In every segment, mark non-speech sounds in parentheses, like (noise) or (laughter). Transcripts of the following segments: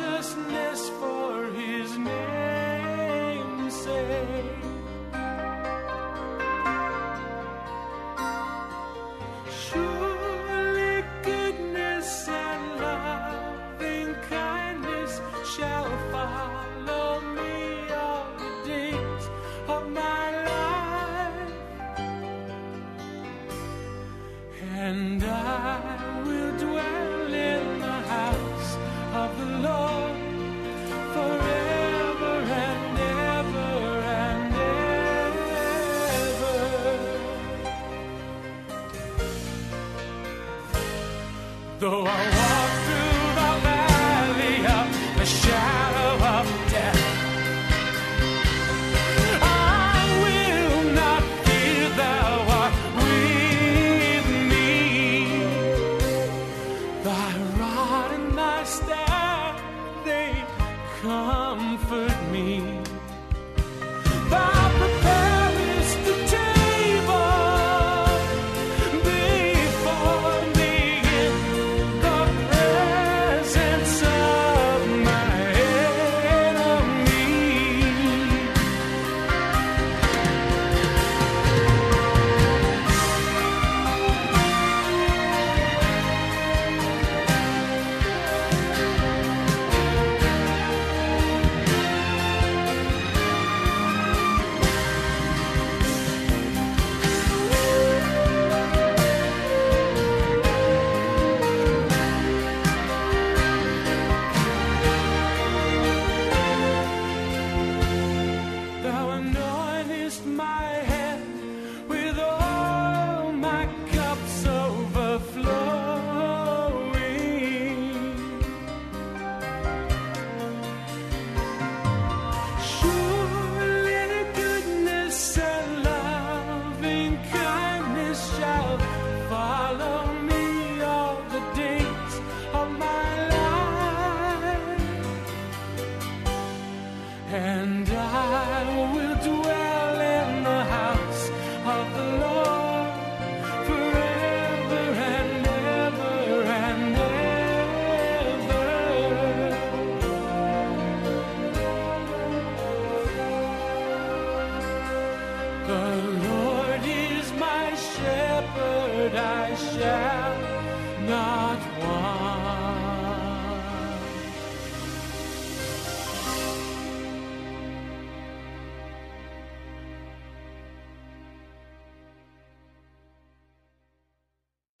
righteousness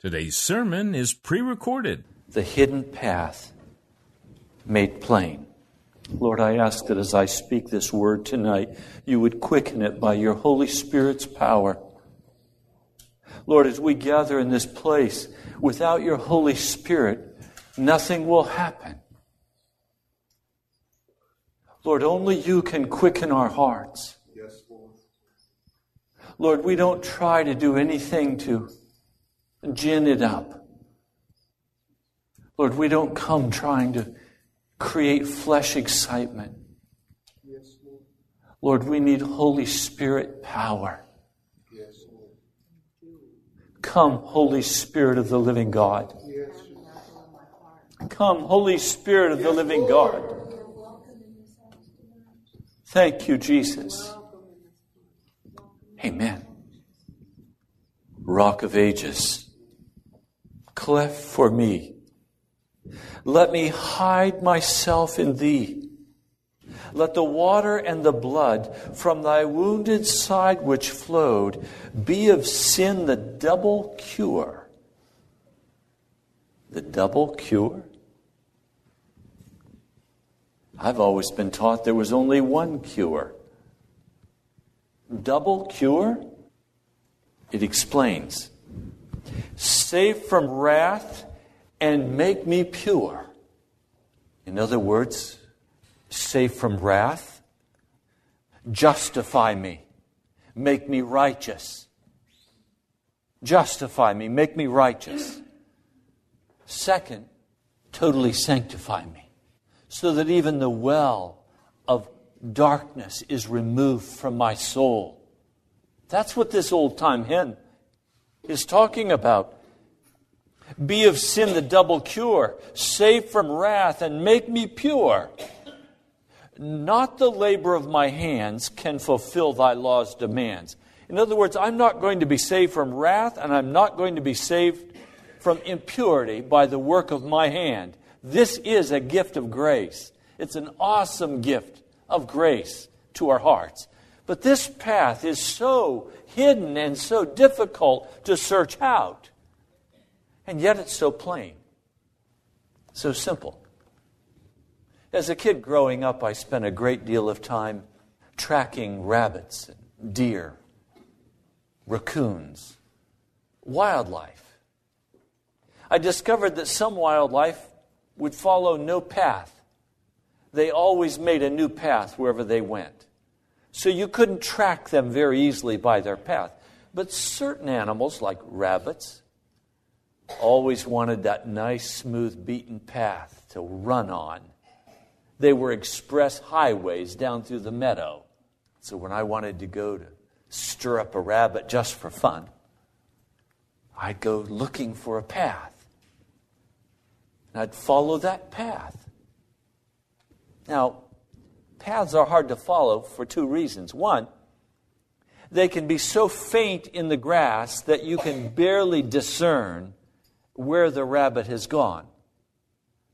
Today's sermon is pre recorded. the hidden path made plain. Lord, I ask that as I speak this word tonight, you would quicken it by your Holy Spirit's power. Lord, as we gather in this place, without your Holy Spirit, nothing will happen. Lord, only you can quicken our hearts. Yes, Lord. Lord, we don't try to do anything to gin it up. Lord, we don't come trying to create flesh excitement. Yes, Lord. Lord, we need Holy Spirit power. Yes, Lord. Come, Holy Spirit of the living God. Yes, Come, Holy Spirit of the living God. Thank you, Jesus. Amen. Rock of ages, cleft for me. Let me hide myself in thee. Let the water and the blood from thy wounded side which flowed be of sin the double cure. The double cure? I've always been taught there was only one cure. Double cure? It explains save from wrath and make me pure. In other words, save from wrath, justify me, make me righteous. Justify me, make me righteous. Second, totally sanctify me, so that even the well of darkness is removed from my soul. That's what this old time hymn is talking about. Be of sin the double cure, save from wrath, and make me pure. Not the labor of my hands can fulfill thy law's demands. In other words, I'm not going to be saved from wrath, and I'm not going to be saved from impurity by the work of my hand. This is a gift of grace. It's an awesome gift of grace to our hearts. But this path is so hidden and so difficult to search out. And yet it's so plain, so simple. As a kid growing up, I spent a great deal of time tracking rabbits, deer, raccoons, wildlife. I discovered that some wildlife would follow no path. They always made a new path wherever they went. So you couldn't track them very easily by their path. But certain animals, like rabbits, always wanted that nice, smooth, beaten path to run on. They were express highways down through the meadow. So when I wanted to go to stir up a rabbit just for fun, I'd go looking for a path. And I'd follow that path. Now, paths are hard to follow for two reasons. One, they can be so faint in the grass that you can barely discern where the rabbit has gone.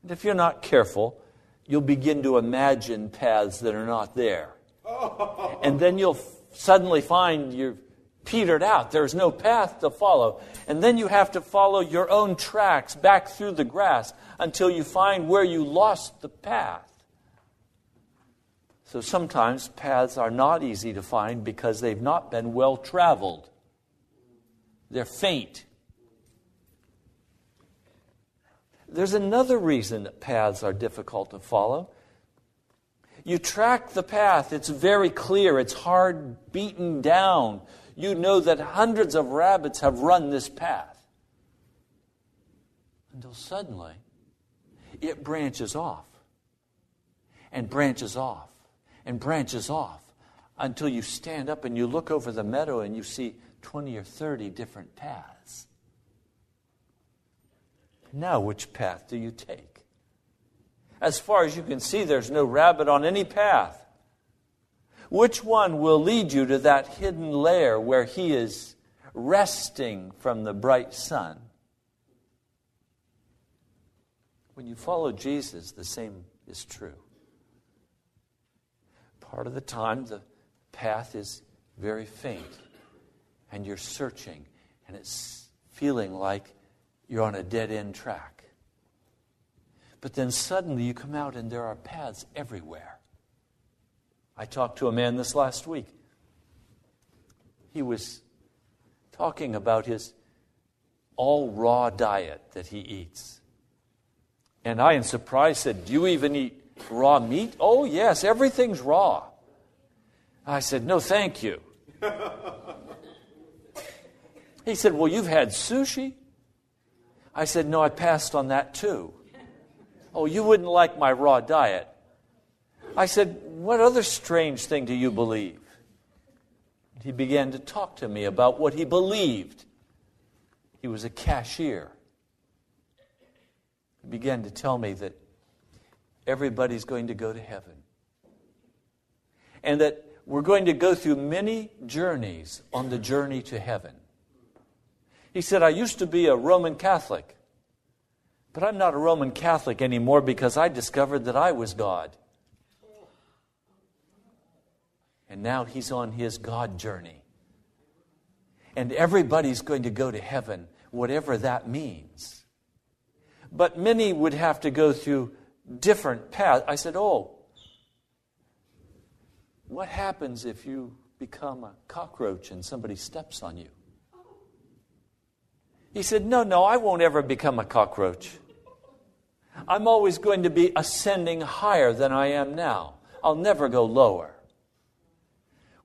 And if you're not careful, you'll begin to imagine paths that are not there. Oh. And then you'll suddenly find you're petered out. There's no path to follow. And then you have to follow your own tracks back through the grass until you find where you lost the path. So sometimes paths are not easy to find because they've not been well traveled. They're faint. There's another reason that paths are difficult to follow. You track the path, it's very clear, it's hard beaten down. You know that hundreds of rabbits have run this path. Until suddenly, it branches off and branches off and branches off until you stand up and you look over the meadow and you see 20 or 30 different paths. Now, which path do you take? As far as you can see, there's no rabbit on any path. Which one will lead you to that hidden lair where he is resting from the bright sun? When you follow Jesus, the same is true. Part of the time, the path is very faint, and you're searching, and it's feeling like you're on a dead end track. But then suddenly you come out and there are paths everywhere. I talked to a man this last week. He was talking about his all raw diet that he eats. And I, in surprise, said, Do you even eat Raw meat? Oh, yes, everything's raw. I said, No, thank you. He said, Well, you've had sushi? I said, No, I passed on that too. Oh, you wouldn't like my raw diet. I said, What other strange thing do you believe? He began to talk to me about what he believed. He was a cashier. He began to tell me that everybody's going to go to heaven. And that we're going to go through many journeys on the journey to heaven. He said, I used to be a Roman Catholic, but I'm not a Roman Catholic anymore because I discovered that I was God. And now he's on his God journey. And everybody's going to go to heaven, whatever that means. But many would have to go through different path. I said, Oh, what happens if you become a cockroach and somebody steps on you? He said, No, no, I won't ever become a cockroach. I'm always going to be ascending higher than I am now. I'll never go lower.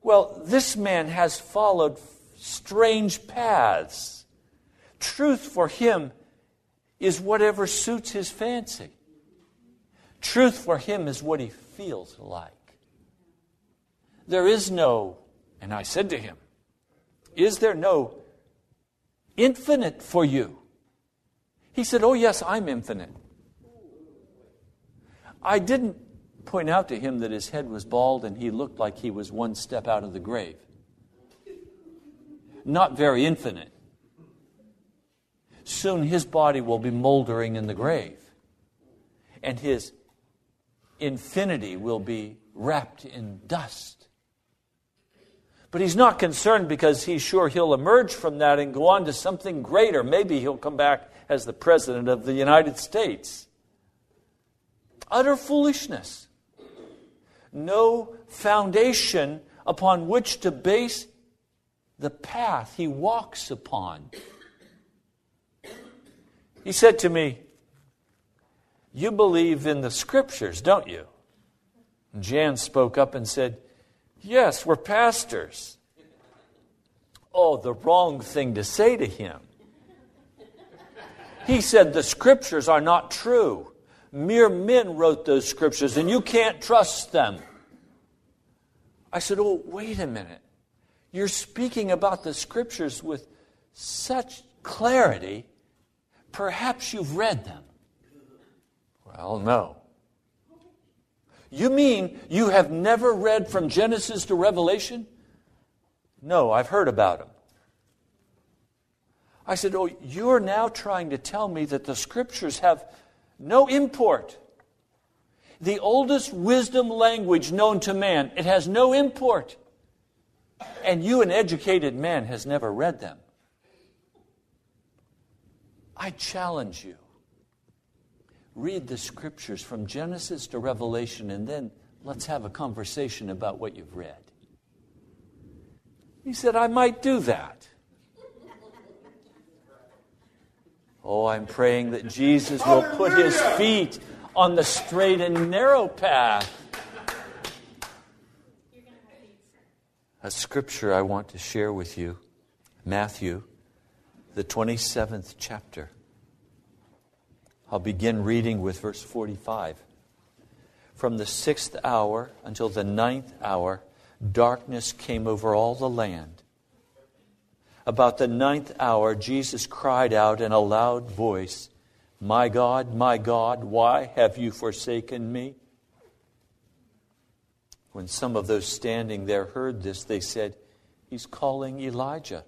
Well, this man has followed strange paths. Truth for him is whatever suits his fancy. Truth for him is what he feels like. There is no, and I said to him, Is there no infinite for you? He said, Oh, yes, I'm infinite. I didn't point out to him that his head was bald and he looked like he was one step out of the grave. Not very infinite. Soon his body will be moldering in the grave, and his infinity will be wrapped in dust. But he's not concerned because he's sure he'll emerge from that and go on to something greater. Maybe he'll come back as the President of the United States. Utter foolishness. No foundation upon which to base the path he walks upon. He said to me, You believe in the scriptures, don't you? Jan spoke up and said, Yes, we're pastors. Oh, the wrong thing to say to him. He said, The scriptures are not true. Mere men wrote those scriptures, and you can't trust them. I said, Oh, wait a minute. You're speaking about the scriptures with such clarity. Perhaps you've read them. Well, no. You mean you have never read from Genesis to Revelation? No, I've heard about them. I said, Oh, you're now trying to tell me that the scriptures have no import. The oldest wisdom language known to man, it has no import. And you, an educated man, has never read them. I challenge you read the scriptures from Genesis to Revelation, and then let's have a conversation about what you've read. He said, I might do that. Oh, I'm praying that Jesus will put his feet on the straight and narrow path. A scripture I want to share with you Matthew, the 27th chapter. I'll begin reading with verse 45. From the sixth hour until the ninth hour, darkness came over all the land. About the ninth hour, Jesus cried out in a loud voice, My God, my God, why have you forsaken me? When some of those standing there heard this, they said, He's calling Elijah.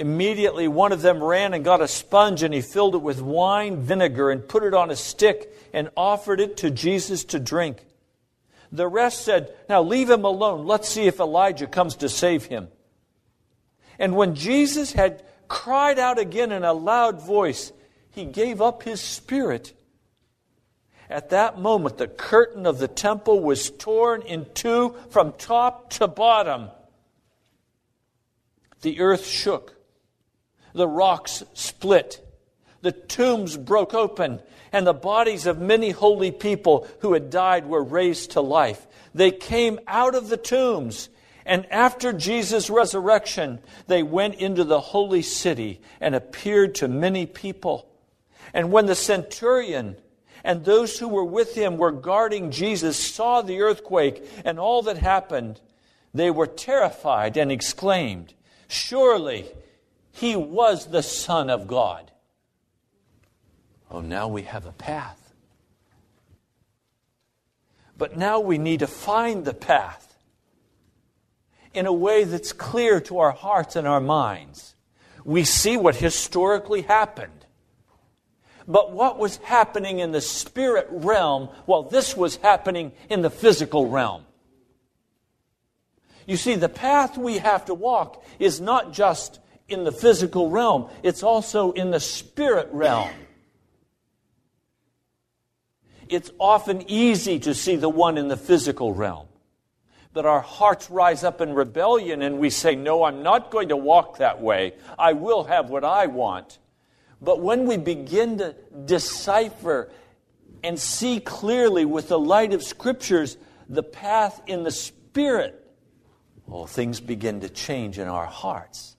Immediately, one of them ran and got a sponge and he filled it with wine vinegar and put it on a stick and offered it to Jesus to drink. The rest said, Now leave him alone. Let's see if Elijah comes to save him. And when Jesus had cried out again in a loud voice, he gave up his spirit. At that moment, the curtain of the temple was torn in two from top to bottom. The earth shook the rocks split. the tombs broke open, and the bodies of many holy people who had died were raised to life. They came out of the tombs, and after Jesus' resurrection, they went into the holy city and appeared to many people. And when the centurion and those who were with him were guarding Jesus saw the earthquake and all that happened, they were terrified and exclaimed, Surely he was the Son of God. Oh, now we have a path. But now we need to find the path in a way that's clear to our hearts and our minds. We see what historically happened. But what was happening in the spirit realm while this was happening in the physical realm? You see, the path we have to walk is not just in the physical realm, it's also in the spirit realm. It's often easy to see the one in the physical realm. But our hearts rise up in rebellion and we say, No, I'm not going to walk that way. I will have what I want. But when we begin to decipher and see clearly with the light of scriptures the path in the spirit, well, things begin to change in our hearts.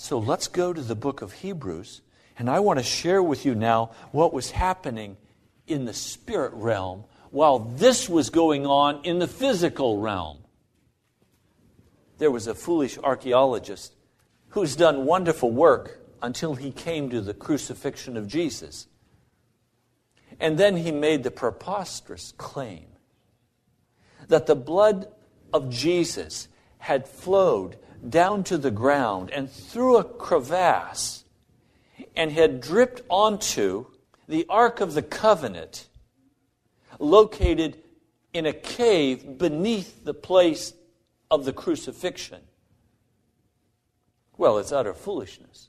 So let's go to the book of Hebrews, and I want to share with you now what was happening in the spirit realm while this was going on in the physical realm. There was a foolish archaeologist who's done wonderful work until he came to the crucifixion of Jesus. And then he made the preposterous claim that the blood of Jesus had flowed down to the ground and through a crevasse and had dripped onto the Ark of the Covenant located in a cave beneath the place of the crucifixion. Well, it's utter foolishness.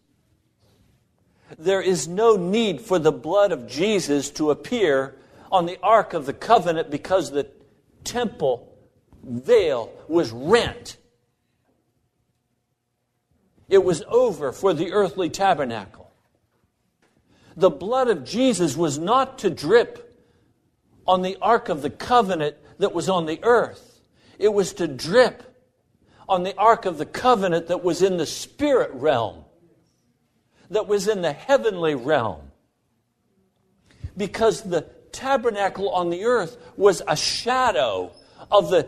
There is no need for the blood of Jesus to appear on the Ark of the Covenant because the temple veil was rent. It was over for the earthly tabernacle. The blood of Jesus was not to drip on the Ark of the Covenant that was on the earth, it was to drip on the Ark of the Covenant that was in the spirit realm, that was in the heavenly realm. Because the tabernacle on the earth was a shadow of the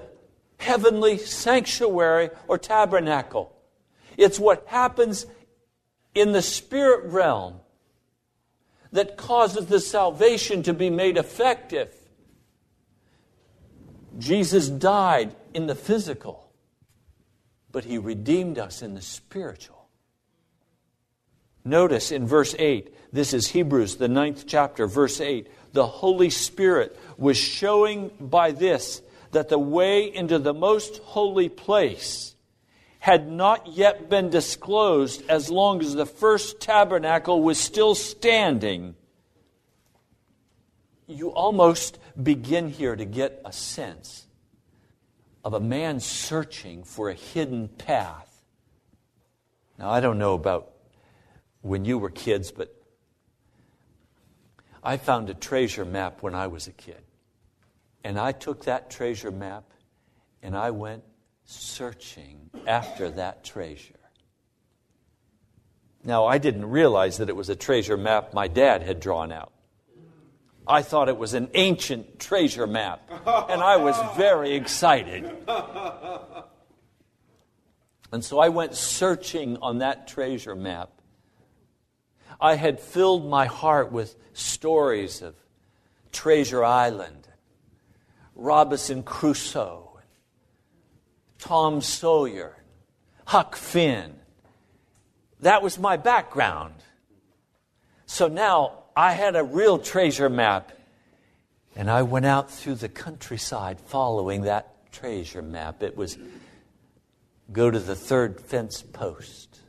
heavenly sanctuary or tabernacle. It's what happens in the spirit realm that causes the salvation to be made effective. Jesus died in the physical but he redeemed us in the spiritual. Notice in verse 8, this is Hebrews, the ninth chapter, verse 8. The Holy Spirit was showing by this that the way into the most holy place had not yet been disclosed as long as the first tabernacle was still standing. You almost begin here to get a sense of a man searching for a hidden path. Now, I don't know about when you were kids, but I found a treasure map when I was a kid. And I took that treasure map and I went searching after that treasure. Now, I didn't realize that it was a treasure map my dad had drawn out. I thought it was an ancient treasure map, and I was very excited. And so I went searching on that treasure map. I had filled my heart with stories of Treasure Island, Robinson Crusoe, Tom Sawyer, Huck Finn. That was my background. So now I had a real treasure map. And I went out through the countryside following that treasure map. It was go to the third fence post,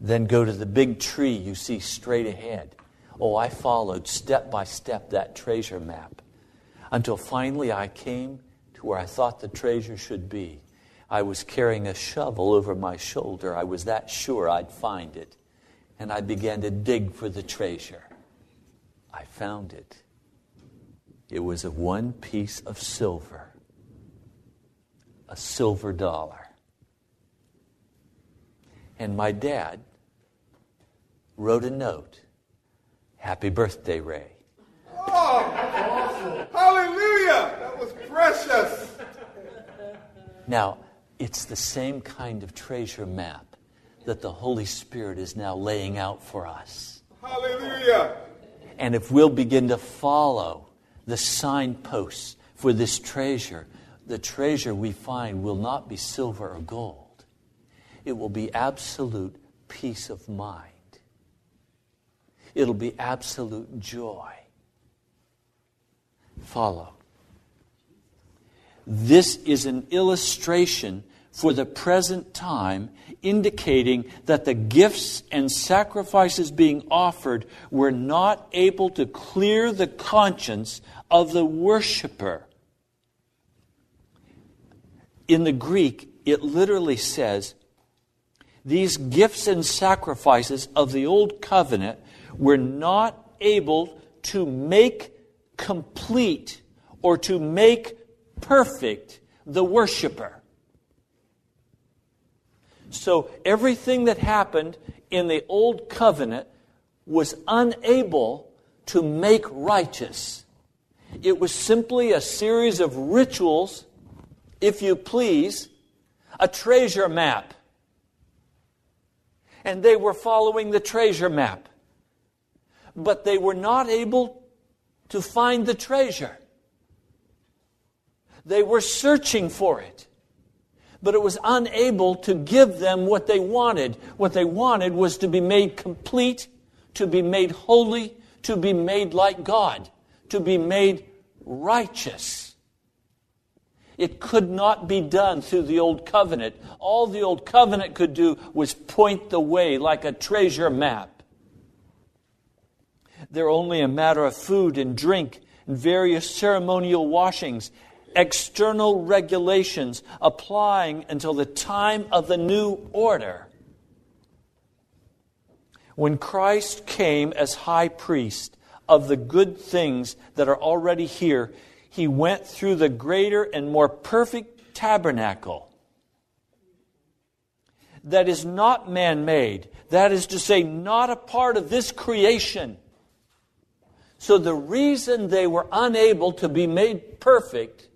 then go to the big tree you see straight ahead. Oh, I followed step by step that treasure map until finally I came where I thought the treasure should be. I was carrying a shovel over my shoulder. I was that sure I'd find it. and I began to dig for the treasure. I found it. It was a one piece of silver, a silver dollar. And my dad wrote a note Happy birthday, Ray. Oh, precious. Now, it's the same kind of treasure map that the Holy Spirit is now laying out for us. Hallelujah. And if we'll begin to follow the signposts for this treasure, the treasure we find will not be silver or gold. It will be absolute peace of mind. It'll be absolute joy. Follow. This is an illustration for the present time, indicating that the gifts and sacrifices being offered were not able to clear the conscience of the worshiper. In the Greek, it literally says, These gifts and sacrifices of the Old Covenant were not able to make complete or to make perfect the worshiper. So everything that happened in the Old Covenant was unable to make righteous. It was simply a series of rituals, if you please, a treasure map. And they were following the treasure map. But they were not able to find the treasure. They were searching for it but it was unable to give them what they wanted. What they wanted was to be made complete, to be made holy, to be made like God, to be made righteous. It could not be done through the Old Covenant. All the Old Covenant could do was point the way like a treasure map. They're only a matter of food and drink and various ceremonial washings external regulations applying until the time of the new order. When Christ came as high priest of the good things that are already here, he went through the greater and more perfect tabernacle that is not man made, that is to say, not a part of this creation. So the reason they were unable to be made perfect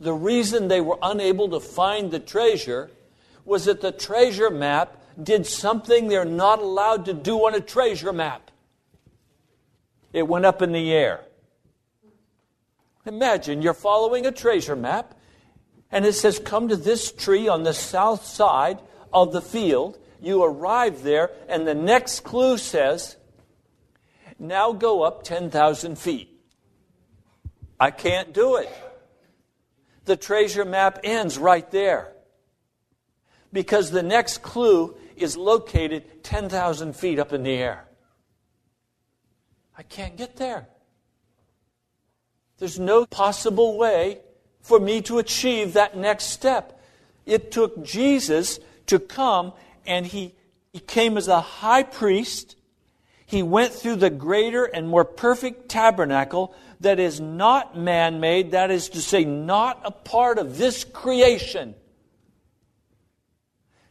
the reason they were unable to find the treasure was that the treasure map did something they're not allowed to do on a treasure map. It went up in the air. Imagine you're following a treasure map and it says, Come to this tree on the south side of the field. You arrive there, and the next clue says, Now go up 10,000 feet. I can't do it the treasure map ends right there. Because the next clue is located 10,000 feet up in the air. I can't get there. There's no possible way for me to achieve that next step. It took Jesus to come, and he, he came as a high priest. He went through the greater and more perfect tabernacle that is not man made, that is to say, not a part of this creation.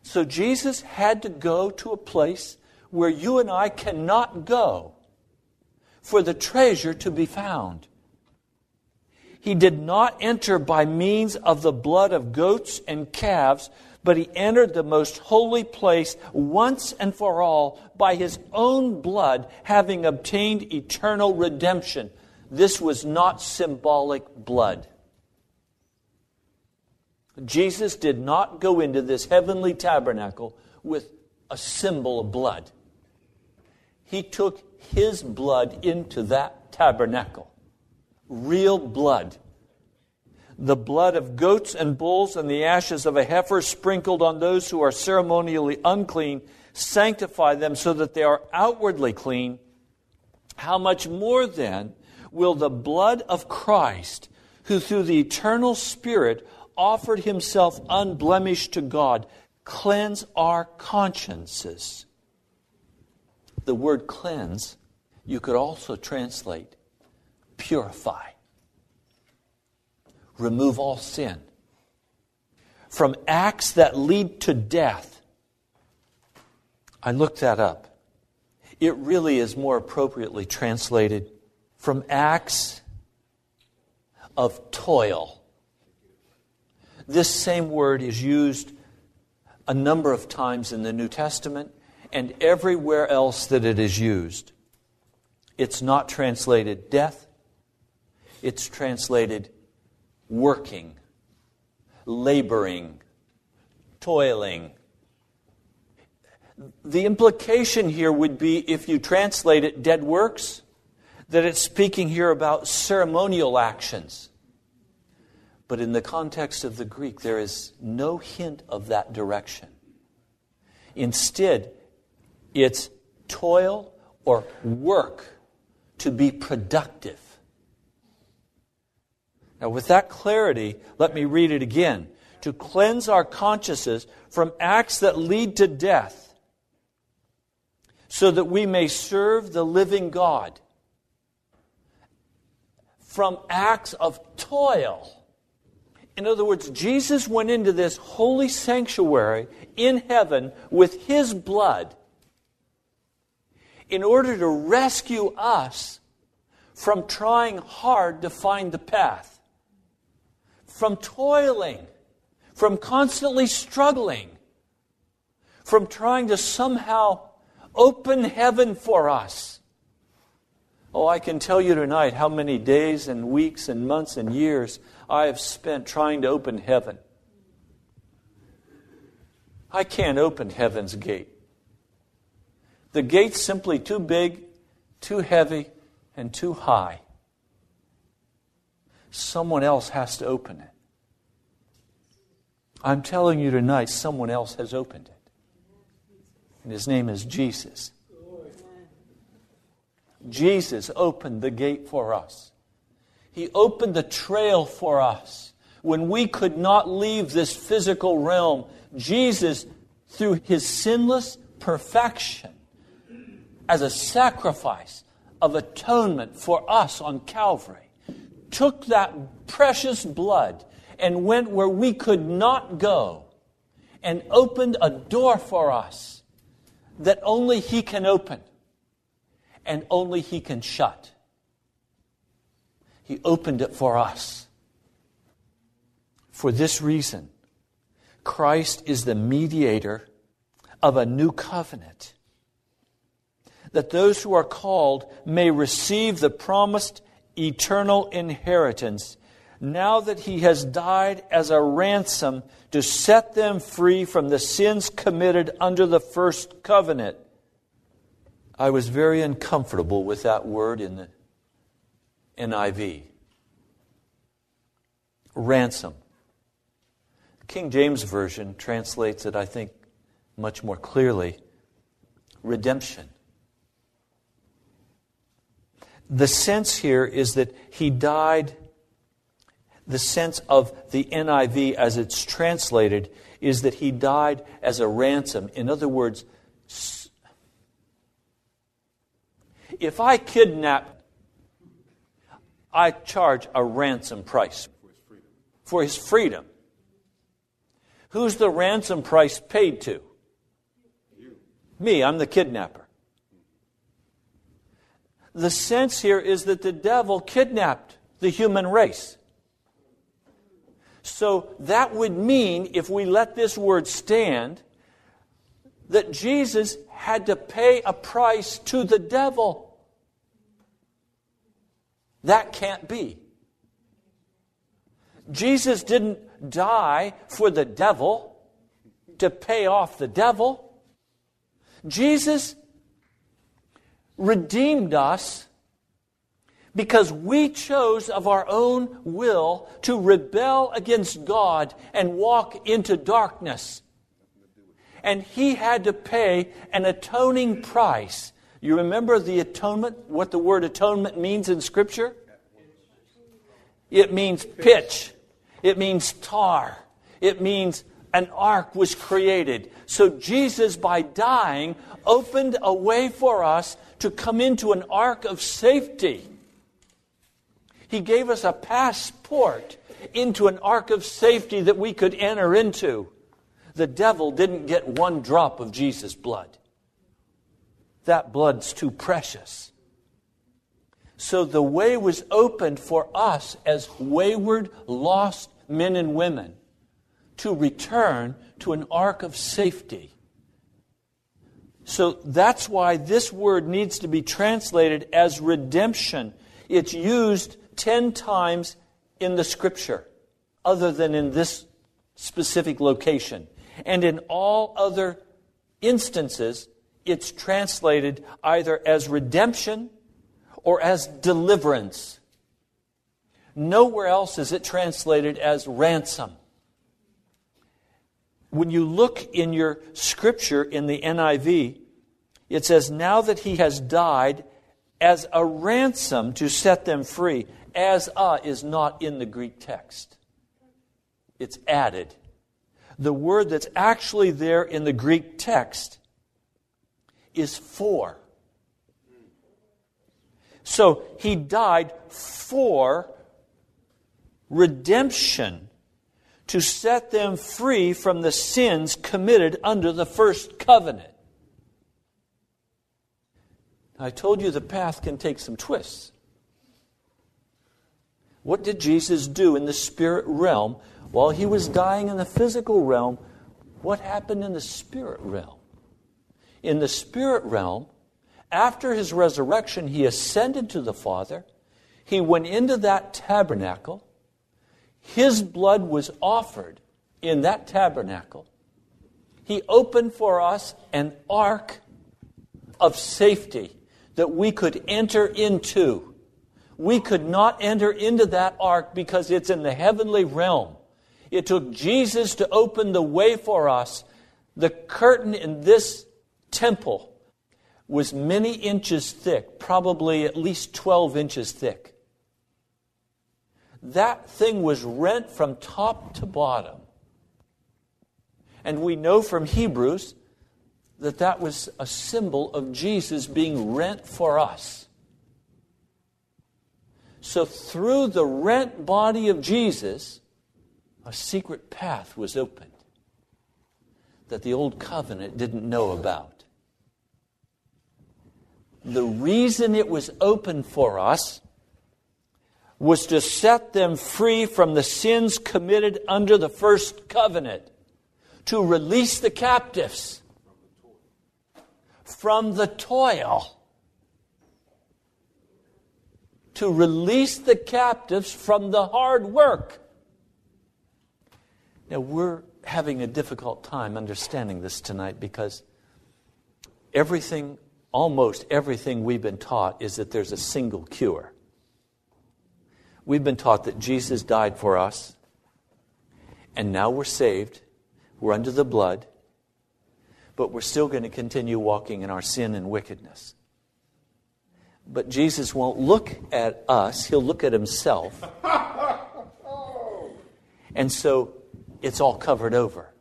So Jesus had to go to a place where you and I cannot go for the treasure to be found. He did not enter by means of the blood of goats and calves, but he entered the most holy place once and for all by his own blood, having obtained eternal redemption. This was not symbolic blood. Jesus did not go into this heavenly tabernacle with a symbol of blood. He took his blood into that tabernacle. Real blood. The blood of goats and bulls and the ashes of a heifer sprinkled on those who are ceremonially unclean sanctify them so that they are outwardly clean. How much more then will the blood of Christ, who through the eternal Spirit offered himself unblemished to God, cleanse our consciences The word cleanse, you could also translate purify, remove all sin. From acts that lead to death. I looked that up. It really is more appropriately translated from acts of toil. This same word is used a number of times in the New Testament and everywhere else that it is used. It's not translated death, it's translated working, laboring, toiling. The implication here would be if you translate it dead works, that it's speaking here about ceremonial actions. But in the context of the Greek, there is no hint of that direction. Instead, it's toil or work to be productive. Now, with that clarity, let me read it again. To cleanse our consciences from acts that lead to death, so that we may serve the living God. From acts of toil in other words, Jesus went into this holy sanctuary in heaven with his blood in order to rescue us from trying hard to find the path, from toiling, from constantly struggling, from trying to somehow open heaven for us. Oh, I can tell you tonight how many days and weeks and months and years I have spent trying to open heaven. I can't open heaven's gate. The gate's simply too big, too heavy, and too high. Someone else has to open it. I'm telling you tonight, someone else has opened it. And his name is Jesus. Jesus opened the gate for us. He opened the trail for us. When we could not leave this physical realm, Jesus, through his sinless perfection, as a sacrifice of atonement for us on Calvary, took that precious blood and went where we could not go and opened a door for us that only He can open and only He can shut. He opened it for us. For this reason, Christ is the mediator of a new covenant, that those who are called may receive the promised eternal inheritance now that he has died as a ransom to set them free from the sins committed under the first covenant. I was very uncomfortable with that word in the NIV. Ransom. King James Version translates it, I think, much more clearly redemption. The sense here is that he died, the sense of the NIV as it's translated is that he died as a ransom. In other words, if I kidnap I charge a ransom price for his freedom. Who's the ransom price paid to? Me, I'm the kidnapper. The sense here is that the devil kidnapped the human race. So that would mean, if we let this word stand, that Jesus had to pay a price to the devil. That can't be. Jesus didn't die for the devil to pay off the devil. Jesus redeemed us because we chose of our own will to rebel against God and walk into darkness. And He had to pay an atoning price you remember the atonement, what the word atonement means in Scripture? It means pitch. It means tar. It means an ark was created. So Jesus, by dying, opened a way for us to come into an ark of safety. He gave us a passport into an ark of safety that we could enter into. The devil didn't get one drop of Jesus' blood. That blood's too precious. So the way was opened for us as wayward, lost men and women to return to an ark of safety. So that's why this word needs to be translated as redemption. It's used 10 times in the scripture, other than in this specific location. And in all other instances, it's translated either as redemption or as deliverance. Nowhere else is it translated as ransom. When you look in your scripture in the NIV, it says, Now that he has died as a ransom to set them free. As a is not in the Greek text, it's added. The word that's actually there in the Greek text is for. So he died for redemption to set them free from the sins committed under the first covenant. I told you the path can take some twists. What did Jesus do in the spirit realm while he was dying in the physical realm? What happened in the spirit realm? In the spirit realm, after his resurrection, he ascended to the Father. He went into that tabernacle. His blood was offered in that tabernacle. He opened for us an ark of safety that we could enter into. We could not enter into that ark because it's in the heavenly realm. It took Jesus to open the way for us. The curtain in this temple was many inches thick, probably at least 12 inches thick. That thing was rent from top to bottom. And we know from Hebrews that that was a symbol of Jesus being rent for us. So, through the rent body of Jesus, a secret path was opened that the old covenant didn't know about the reason it was open for us was to set them free from the sins committed under the first covenant, to release the captives from the toil, to release the captives from the hard work. Now, we're having a difficult time understanding this tonight because everything almost everything we've been taught is that there's a single cure. We've been taught that Jesus died for us, and now we're saved, we're under the blood, but we're still going to continue walking in our sin and wickedness. But Jesus won't look at us, he'll look at himself. (laughs) And so it's all covered over.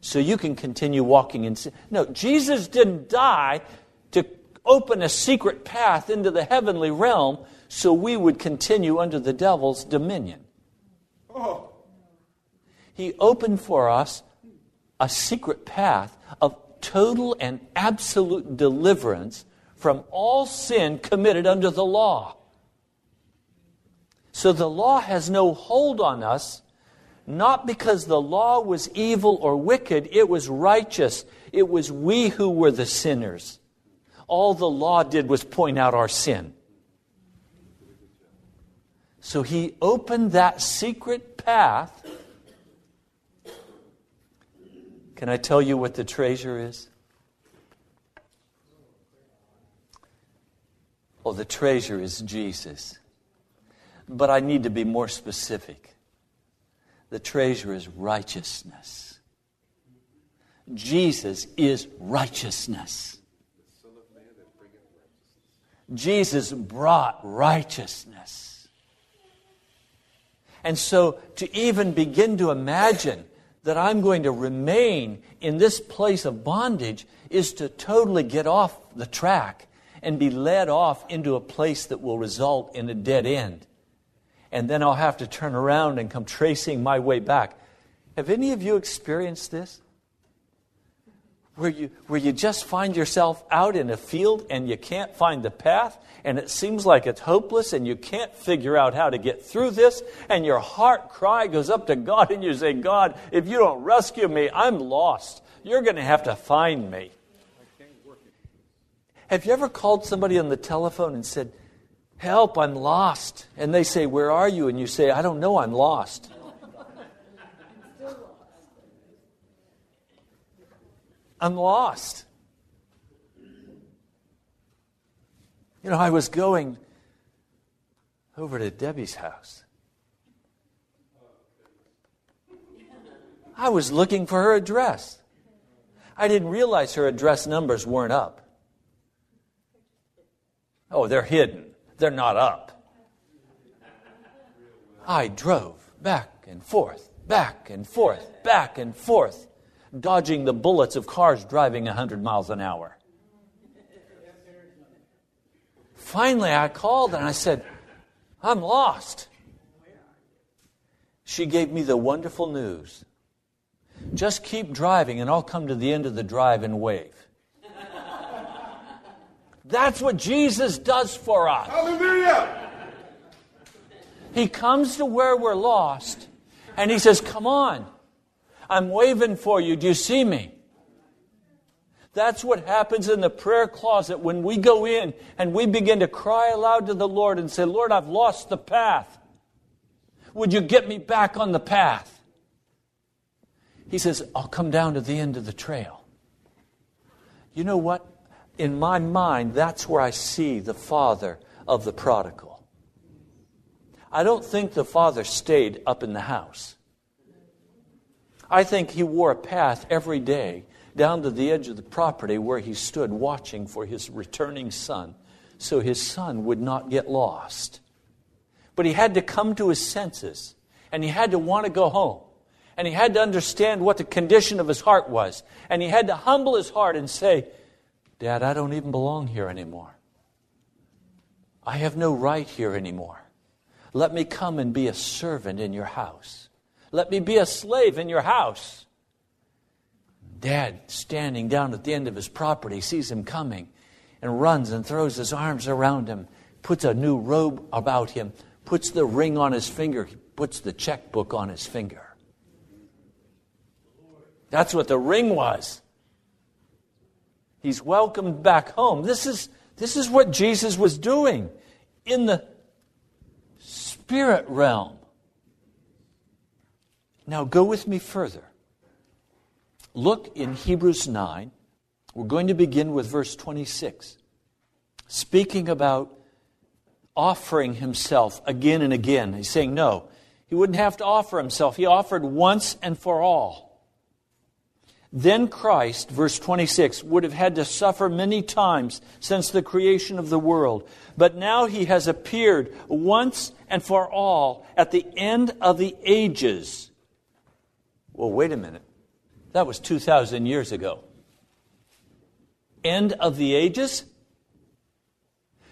So you can continue walking in sin. No, Jesus didn't die open a secret path into the heavenly realm so we would continue under the devil's dominion. Oh. He opened for us a secret path of total and absolute deliverance from all sin committed under the law. So the law has no hold on us, not because the law was evil or wicked, it was righteous. It was we who were the sinners. All the law did was point out our sin. So he opened that secret path. Can I tell you what the treasure is? Oh, the treasure is Jesus. But I need to be more specific. The treasure is righteousness. Jesus is righteousness. Jesus brought righteousness. And so to even begin to imagine that I'm going to remain in this place of bondage is to totally get off the track and be led off into a place that will result in a dead end. And then I'll have to turn around and come tracing my way back. Have any of you experienced this? Where you, where you just find yourself out in a field and you can't find the path, and it seems like it's hopeless, and you can't figure out how to get through this, and your heart cry goes up to God, and you say, God, if you don't rescue me, I'm lost. You're going to have to find me. Have you ever called somebody on the telephone and said, Help, I'm lost? And they say, Where are you? And you say, I don't know, I'm lost. I'm lost. You know, I was going over to Debbie's house. I was looking for her address. I didn't realize her address numbers weren't up. Oh, they're hidden. They're not up. I drove back and forth, back and forth, back and forth, dodging the bullets of cars driving 100 miles an hour. Finally, I called and I said, I'm lost. She gave me the wonderful news. Just keep driving and I'll come to the end of the drive and wave. That's what Jesus does for us. Hallelujah. He comes to where we're lost and he says, Come on, I'm waving for you. Do you see me? That's what happens in the prayer closet when we go in and we begin to cry aloud to the Lord and say, Lord, I've lost the path. Would you get me back on the path? He says, I'll come down to the end of the trail. You know what? in my mind, that's where I see the father of the prodigal. I don't think the father stayed up in the house. I think he wore a path every day down to the edge of the property where he stood watching for his returning son so his son would not get lost. But he had to come to his senses and he had to want to go home. And he had to understand what the condition of his heart was. And he had to humble his heart and say, Dad, I don't even belong here anymore. I have no right here anymore. Let me come and be a servant in your house. Let me be a slave in your house. Dad, standing down at the end of his property, sees him coming and runs and throws his arms around him, puts a new robe about him, puts the ring on his finger, puts the checkbook on his finger. That's what the ring was. He's welcomed back home. This is, this is what Jesus was doing in the spirit realm. Now go with me further. Look in Hebrews 9. We're going to begin with verse 26. Speaking about offering himself again and again. He's saying, no, he wouldn't have to offer himself. He offered once and for all. Then Christ, verse 26, would have had to suffer many times since the creation of the world. But now he has appeared once and for all at the end of the ages. Well, wait a minute. That was 2,000 years ago. End of the ages?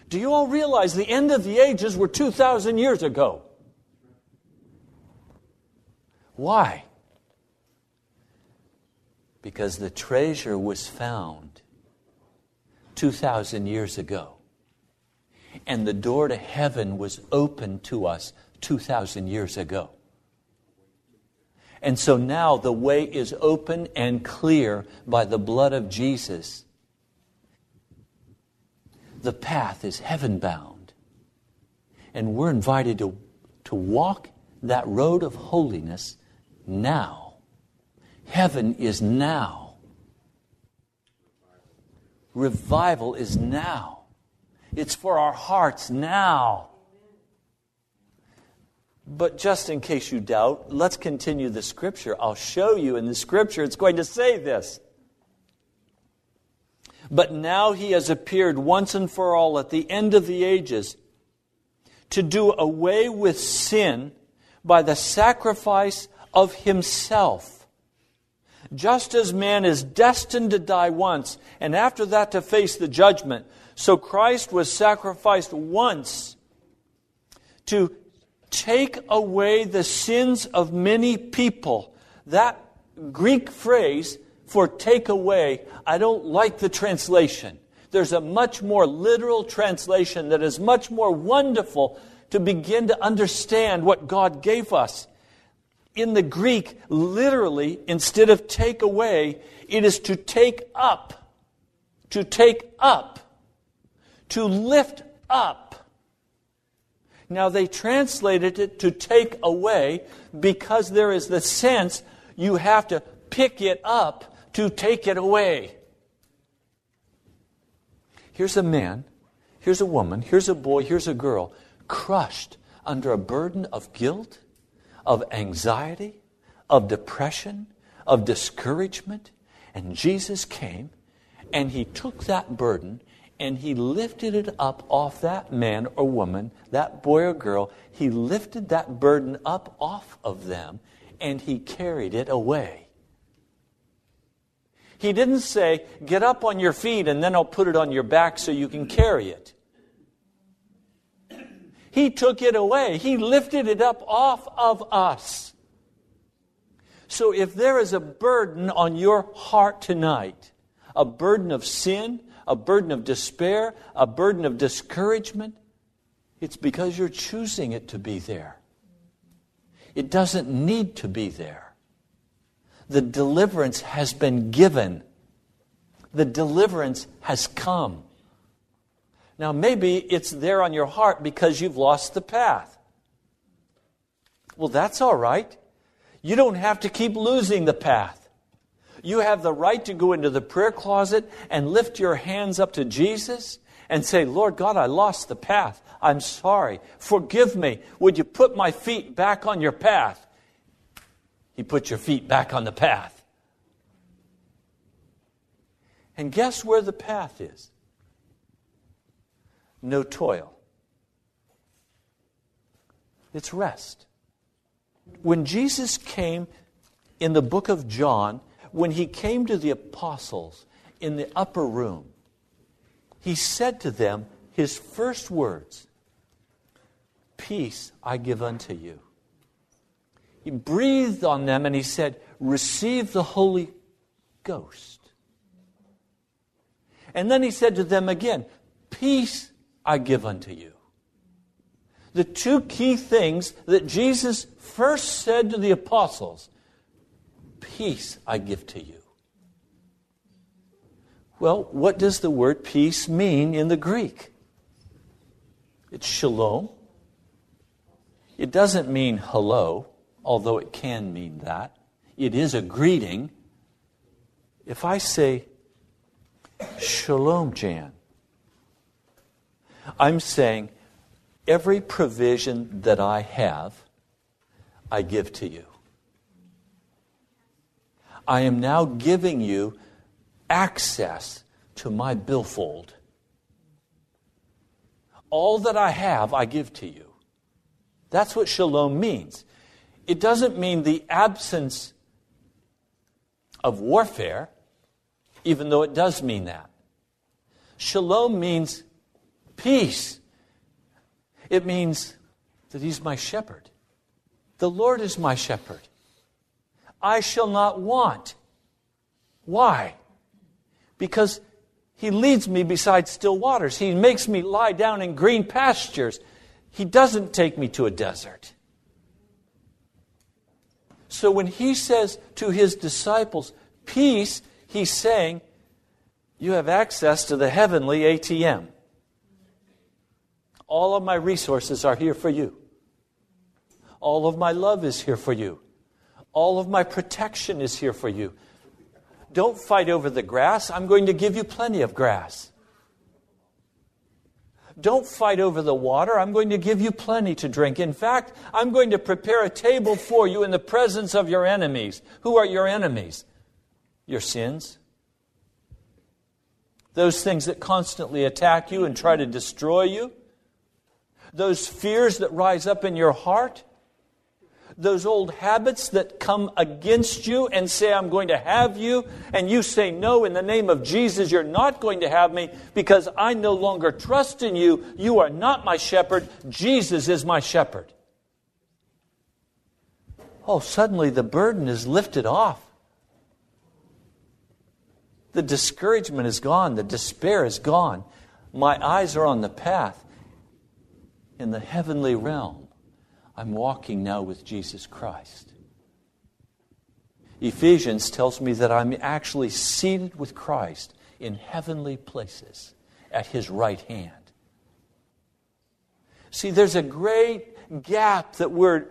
Do you all realize the end of the ages were 2,000 years ago? Why? because the treasure was found 2,000 years ago. And the door to heaven was opened to us 2,000 years ago. And so now the way is open and clear by the blood of Jesus. The path is heaven bound. And we're invited to, to walk that road of holiness now Heaven is now. Revival is now. It's for our hearts now. But just in case you doubt, let's continue the scripture. I'll show you in the scripture it's going to say this. But now he has appeared once and for all at the end of the ages to do away with sin by the sacrifice of himself. Just as man is destined to die once, and after that to face the judgment, so Christ was sacrificed once to take away the sins of many people. That Greek phrase for take away, I don't like the translation. There's a much more literal translation that is much more wonderful to begin to understand what God gave us. In the Greek, literally, instead of take away, it is to take up. To take up. To lift up. Now, they translated it to take away because there is the sense you have to pick it up to take it away. Here's a man, here's a woman, here's a boy, here's a girl, crushed under a burden of guilt, of anxiety, of depression, of discouragement. And Jesus came and he took that burden and he lifted it up off that man or woman, that boy or girl. He lifted that burden up off of them and he carried it away. He didn't say, Get up on your feet and then I'll put it on your back so you can carry it. He took it away, He lifted it up off of us. So if there is a burden on your heart tonight, a burden of sin, a burden of despair, a burden of discouragement, it's because you're choosing it to be there. It doesn't need to be there the deliverance has been given. The deliverance has come. Now, maybe it's there on your heart because you've lost the path. Well, that's all right. You don't have to keep losing the path. You have the right to go into the prayer closet and lift your hands up to Jesus and say, Lord God, I lost the path. I'm sorry. Forgive me. Would you put my feet back on your path? He put your feet back on the path. And guess where the path is? No toil. It's rest. When Jesus came in the book of John, when he came to the apostles in the upper room, he said to them his first words Peace I give unto you. He breathed on them and he said, Receive the Holy Ghost. And then he said to them again, Peace I give unto you. The two key things that Jesus first said to the apostles Peace I give to you. Well, what does the word peace mean in the Greek? It's shalom. It doesn't mean hello although it can mean that. It is a greeting. If I say, Shalom, Jan, I'm saying, every provision that I have, I give to you. I am now giving you access to my billfold. All that I have, I give to you. That's what shalom means it doesn't mean the absence of warfare, even though it does mean that. Shalom means peace. It means that He's my shepherd. The Lord is my shepherd. I shall not want. Why? Because He leads me beside still waters. He makes me lie down in green pastures. He doesn't take me to a desert. So when he says to his disciples, peace, he's saying, you have access to the heavenly ATM. All of my resources are here for you. All of my love is here for you. All of my protection is here for you. Don't fight over the grass. I'm going to give you plenty of grass. Don't fight over the water. I'm going to give you plenty to drink. In fact, I'm going to prepare a table for you in the presence of your enemies. Who are your enemies? Your sins. Those things that constantly attack you and try to destroy you. Those fears that rise up in your heart. Those old habits that come against you and say, I'm going to have you, and you say, No, in the name of Jesus, you're not going to have me because I no longer trust in you. You are not my shepherd. Jesus is my shepherd. Oh, suddenly the burden is lifted off. The discouragement is gone, the despair is gone. My eyes are on the path in the heavenly realm. I'm walking now with Jesus Christ. Ephesians tells me that I'm actually seated with Christ in heavenly places at his right hand. See, there's a great gap that we're,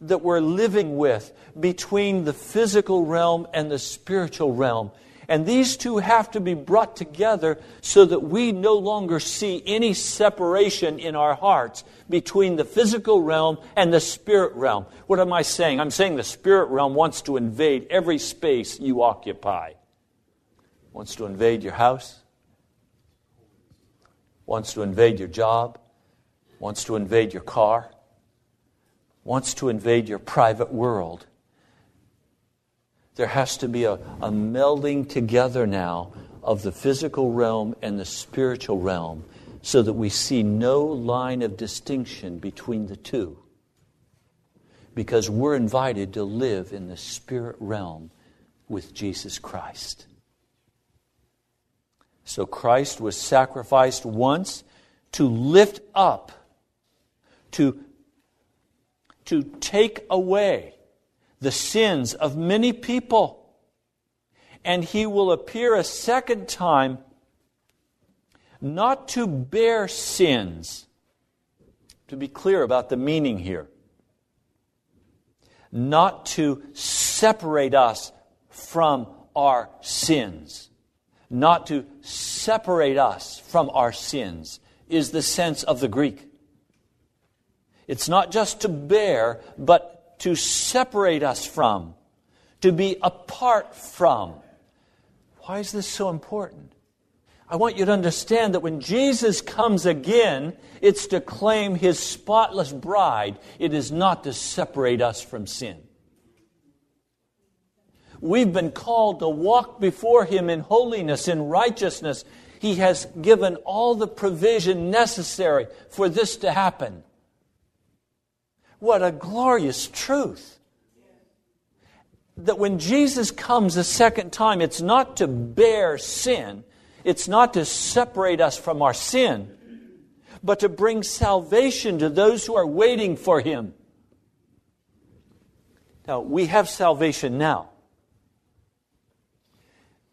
that we're living with between the physical realm and the spiritual realm. And these two have to be brought together so that we no longer see any separation in our hearts between the physical realm and the spirit realm. What am I saying? I'm saying the spirit realm wants to invade every space you occupy. Wants to invade your house, wants to invade your job, wants to invade your car, wants to invade your private world there has to be a, a melding together now of the physical realm and the spiritual realm so that we see no line of distinction between the two. Because we're invited to live in the spirit realm with Jesus Christ. So Christ was sacrificed once to lift up, to, to take away the sins of many people. And he will appear a second time not to bear sins. To be clear about the meaning here, not to separate us from our sins. Not to separate us from our sins is the sense of the Greek. It's not just to bear, but to separate us from, to be apart from. Why is this so important? I want you to understand that when Jesus comes again, it's to claim his spotless bride. It is not to separate us from sin. We've been called to walk before him in holiness, in righteousness. He has given all the provision necessary for this to happen. What a glorious truth. That when Jesus comes a second time, it's not to bear sin, it's not to separate us from our sin, but to bring salvation to those who are waiting for Him. Now, we have salvation now,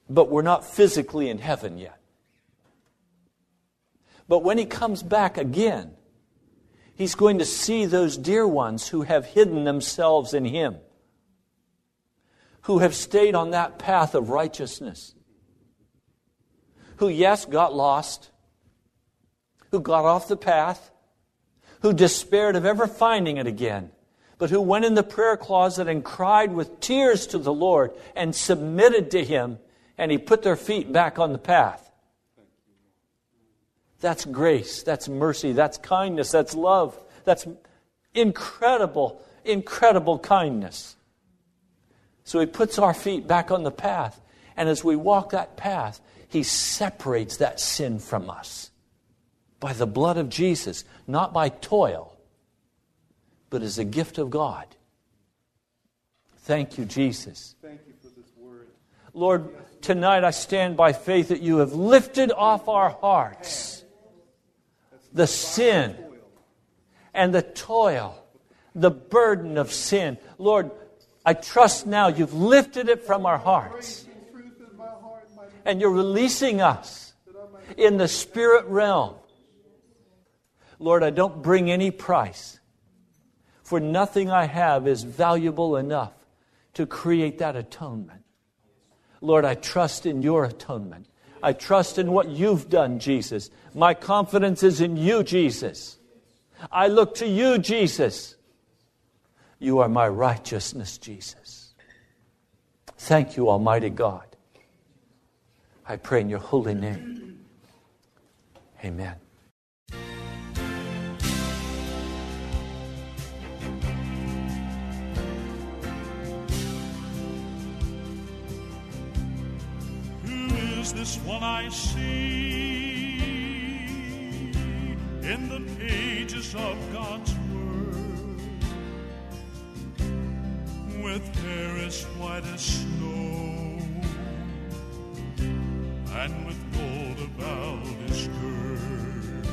but we're not physically in heaven yet. But when He comes back again, He's going to see those dear ones who have hidden themselves in Him, who have stayed on that path of righteousness, who, yes, got lost, who got off the path, who despaired of ever finding it again, but who went in the prayer closet and cried with tears to the Lord and submitted to Him, and He put their feet back on the path. That's grace. That's mercy. That's kindness. That's love. That's incredible, incredible kindness. So he puts our feet back on the path. And as we walk that path, he separates that sin from us by the blood of Jesus, not by toil, but as a gift of God. Thank you, Jesus. Thank you for this word. Lord, tonight I stand by faith that you have lifted off our hearts the sin and the toil, the burden of sin. Lord, I trust now you've lifted it from our hearts. And you're releasing us in the spirit realm. Lord, I don't bring any price, for nothing I have is valuable enough to create that atonement. Lord, I trust in your atonement. I trust in what you've done, Jesus. My confidence is in you, Jesus. I look to you, Jesus. You are my righteousness, Jesus. Thank you, Almighty God. I pray in your holy name. Amen. this one I see in the pages of God's Word, with hair as white as snow, and with gold about his gird,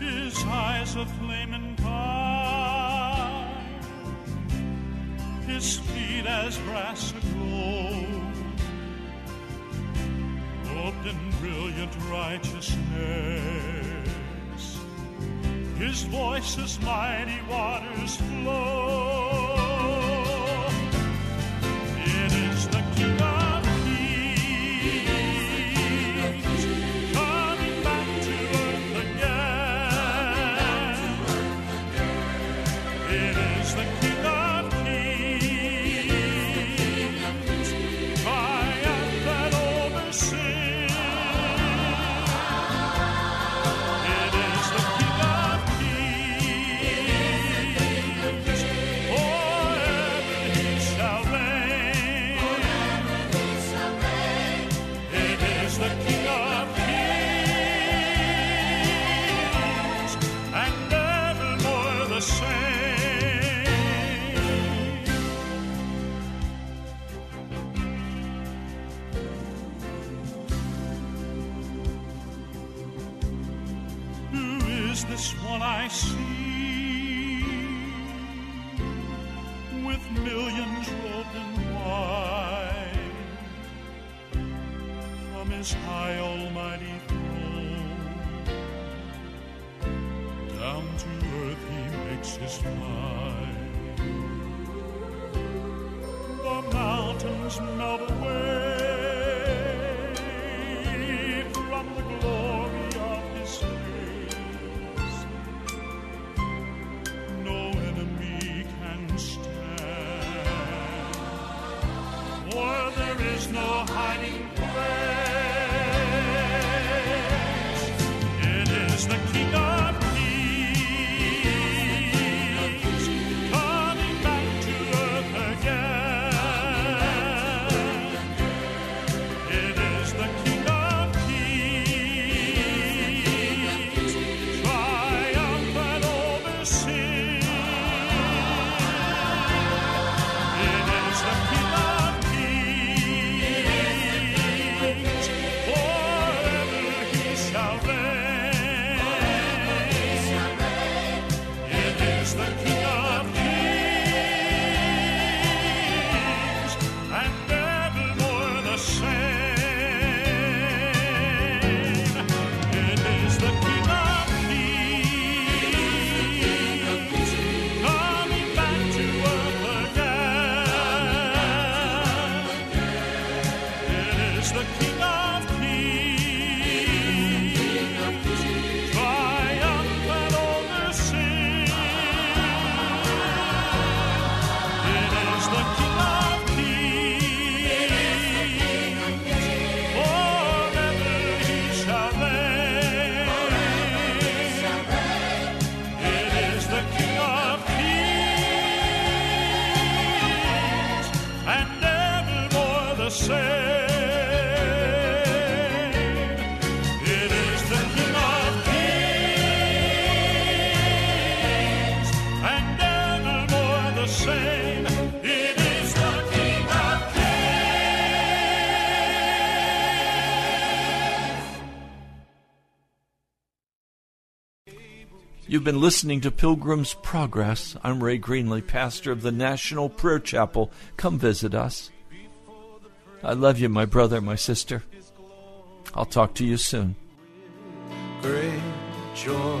his eyes a flaming fire, his feet as brass aglow in brilliant righteousness. His voice as mighty waters flow. You've been listening to Pilgrim's Progress. I'm Ray Greenley, pastor of the National Prayer Chapel. Come visit us. I love you, my brother, my sister. I'll talk to you soon. Great joy.